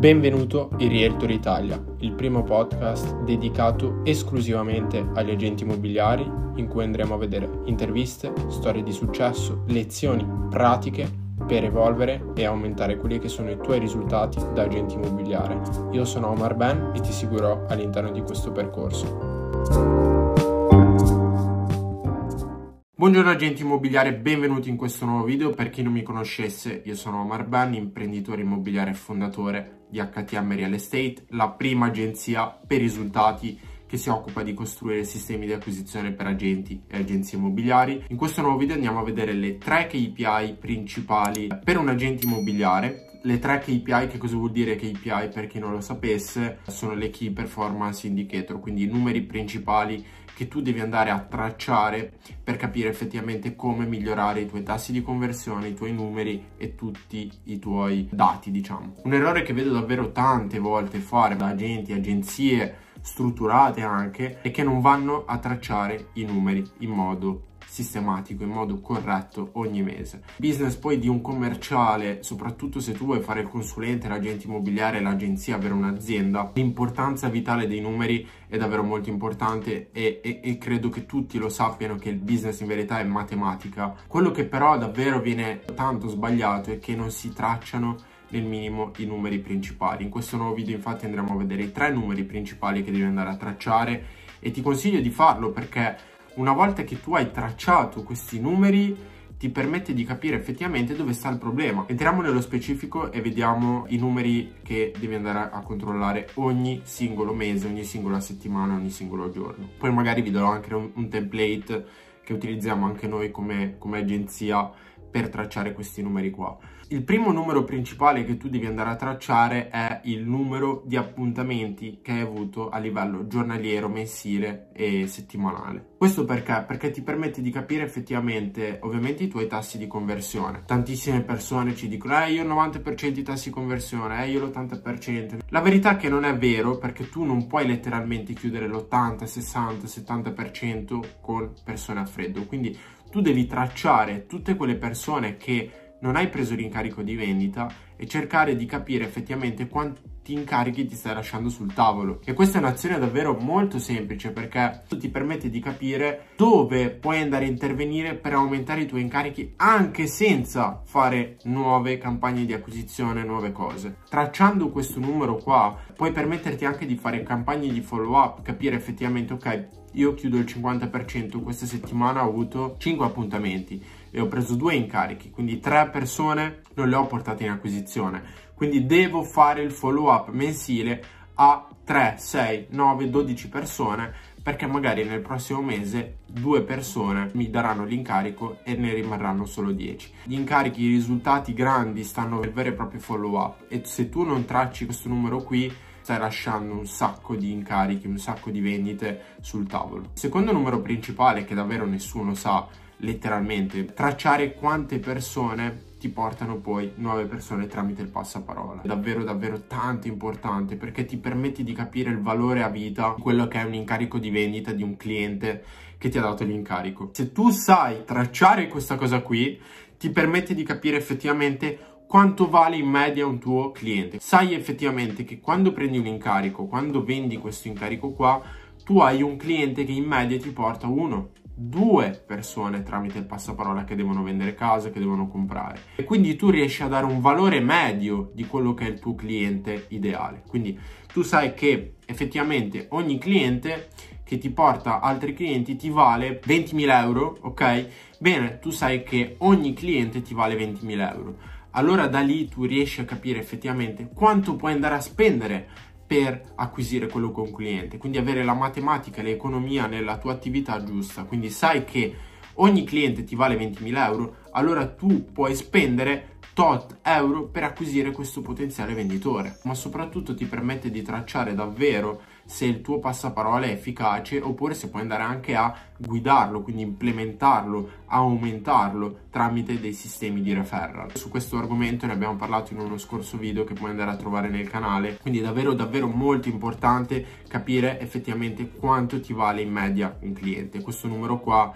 Benvenuto in Realtor Italia, il primo podcast dedicato esclusivamente agli agenti immobiliari in cui andremo a vedere interviste, storie di successo, lezioni pratiche per evolvere e aumentare quelli che sono i tuoi risultati da agente immobiliare. Io sono Omar Ben e ti seguirò all'interno di questo percorso. Buongiorno agenti immobiliari, benvenuti in questo nuovo video. Per chi non mi conoscesse, io sono Omar Ben, imprenditore immobiliare e fondatore di HTM Real Estate, la prima agenzia per risultati che si occupa di costruire sistemi di acquisizione per agenti e agenzie immobiliari. In questo nuovo video andiamo a vedere le tre KPI principali per un agente immobiliare. Le tre KPI, che cosa vuol dire KPI per chi non lo sapesse, sono le Key Performance Indicator, quindi i numeri principali che tu devi andare a tracciare per capire effettivamente come migliorare i tuoi tassi di conversione, i tuoi numeri e tutti i tuoi dati, diciamo. Un errore che vedo davvero tante volte fare da agenti, agenzie strutturate anche, è che non vanno a tracciare i numeri in modo sistematico, in modo corretto ogni mese. Business poi di un commerciale, soprattutto se tu vuoi fare il consulente, l'agente immobiliare, l'agenzia, avere un'azienda, l'importanza vitale dei numeri è davvero molto importante e, e, e, credo che tutti lo sappiano che il business in verità è matematica. Quello che però davvero viene tanto sbagliato è che non si tracciano nel minimo i numeri principali. In questo nuovo video infatti andremo a vedere i tre numeri principali che devi andare a tracciare e ti consiglio di farlo perché una volta che tu hai tracciato questi numeri ti permette di capire effettivamente dove sta il problema. Entriamo nello specifico e vediamo i numeri che devi andare a controllare ogni singolo mese, ogni singola settimana, ogni singolo giorno. Poi magari vi darò anche un, un template che utilizziamo anche noi come, come agenzia per tracciare questi numeri qua. Il primo numero principale che tu devi andare a tracciare è il numero di appuntamenti che hai avuto a livello giornaliero, mensile e settimanale. Questo perché? Perché ti permette di capire effettivamente, ovviamente, i tuoi tassi di conversione. Tantissime persone ci dicono, eh, io il 90% di tassi di conversione, eh, io l'80%. La verità è che non è vero, perché tu non puoi letteralmente chiudere l'80, 60, 70% con persone a freddo. Quindi tu devi tracciare tutte quelle persone che non hai preso l'incarico di vendita e cercare di capire effettivamente quanti incarichi ti stai lasciando sul tavolo. E questa è un'azione davvero molto semplice perché ti permette di capire dove puoi andare a intervenire per aumentare i tuoi incarichi anche senza fare nuove campagne di acquisizione, nuove cose. Tracciando questo numero qua puoi permetterti anche di fare campagne di follow up, capire effettivamente ok, io chiudo il 50%, questa settimana ho avuto 5 appuntamenti e ho preso due incarichi, quindi tre persone non le ho portate in acquisizione. Quindi devo fare il follow up mensile a 3, 6, 9, 12 persone perché magari nel prossimo mese due persone mi daranno l'incarico e ne rimarranno solo 10. Gli incarichi, i risultati grandi stanno nel vero e proprio follow up e se tu non tracci questo numero qui stai lasciando un sacco di incarichi, un sacco di vendite sul tavolo. Secondo numero principale che davvero nessuno sa letteralmente tracciare quante persone ti portano poi nuove persone tramite il passaparola. È davvero davvero tanto importante perché ti permetti di capire il valore a vita di quello che è un incarico di vendita di un cliente che ti ha dato l'incarico. Se tu sai tracciare questa cosa qui, ti permette di capire effettivamente quanto vale in media un tuo cliente. Sai effettivamente che quando prendi un incarico, quando vendi questo incarico qua, tu hai un cliente che in media ti porta uno, due persone tramite il passaparola che devono vendere casa, che devono comprare. E quindi tu riesci a dare un valore medio di quello che è il tuo cliente ideale. Quindi tu sai che effettivamente ogni cliente che ti porta altri clienti ti vale 20.000 euro, ok? Bene, tu sai che ogni cliente ti vale 20.000 euro. Allora da lì tu riesci a capire effettivamente quanto puoi andare a spendere per acquisire quello con cliente, quindi avere la matematica e l'economia nella tua attività giusta, quindi sai che ogni cliente ti vale 20.000 euro, allora tu puoi spendere tot euro per acquisire questo potenziale venditore, ma soprattutto ti permette di tracciare davvero se il tuo passaparola è efficace oppure se puoi andare anche a guidarlo, quindi implementarlo, aumentarlo tramite dei sistemi di referral. Su questo argomento ne abbiamo parlato in uno scorso video che puoi andare a trovare nel canale, quindi è davvero davvero molto importante capire effettivamente quanto ti vale in media un cliente. Questo numero qua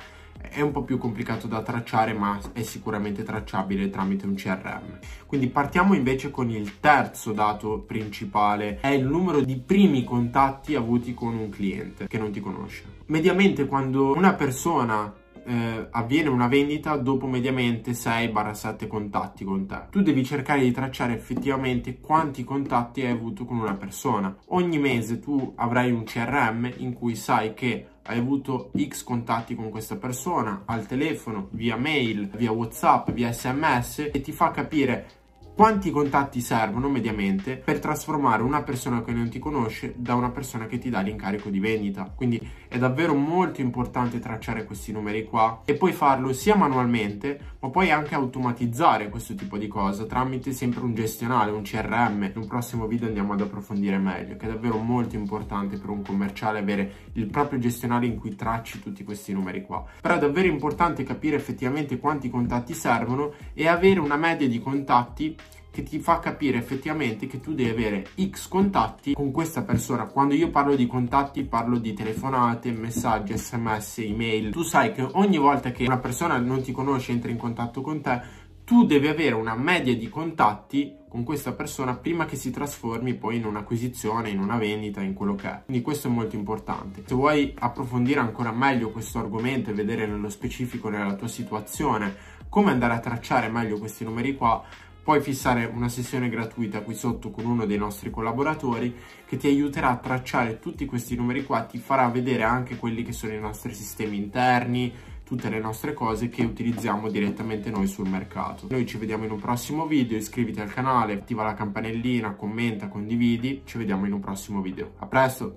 è un po' più complicato da tracciare ma è sicuramente tracciabile tramite un CRM. Quindi partiamo invece con il terzo dato principale, è il numero di primi contatti avuti con un cliente che non ti conosce. Mediamente quando una persona eh, avviene una vendita dopo mediamente 6-7 contatti con te. Tu devi cercare di tracciare effettivamente quanti contatti hai avuto con una persona. Ogni mese tu avrai un CRM in cui sai che hai avuto X contatti con questa persona al telefono, via mail, via WhatsApp, via SMS e ti fa capire quanti contatti servono mediamente per trasformare una persona che non ti conosce da una persona che ti dà l'incarico di vendita. Quindi è davvero molto importante tracciare questi numeri qua e poi farlo sia manualmente ma poi anche automatizzare questo tipo di cosa tramite sempre un gestionale, un CRM. In un prossimo video andiamo ad approfondire meglio, che è davvero molto importante per un commerciale avere il proprio gestionale in cui tracci tutti questi numeri qua. Però è davvero importante capire effettivamente quanti contatti servono e avere una media di contatti che ti fa capire effettivamente che tu devi avere X contatti con questa persona. Quando io parlo di contatti parlo di telefonate, messaggi, sms, email. Tu sai che ogni volta che una persona non ti conosce entra in contatto con te, tu devi avere una media di contatti con questa persona prima che si trasformi poi in un'acquisizione, in una vendita, in quello che è. Quindi questo è molto importante. Se vuoi approfondire ancora meglio questo argomento e vedere nello specifico nella tua situazione come andare a tracciare meglio questi numeri qua, Puoi fissare una sessione gratuita qui sotto con uno dei nostri collaboratori che ti aiuterà a tracciare tutti questi numeri qua, ti farà vedere anche quelli che sono i nostri sistemi interni, tutte le nostre cose che utilizziamo direttamente noi sul mercato. Noi ci vediamo in un prossimo video, iscriviti al canale, attiva la campanellina, commenta, condividi, ci vediamo in un prossimo video. A presto!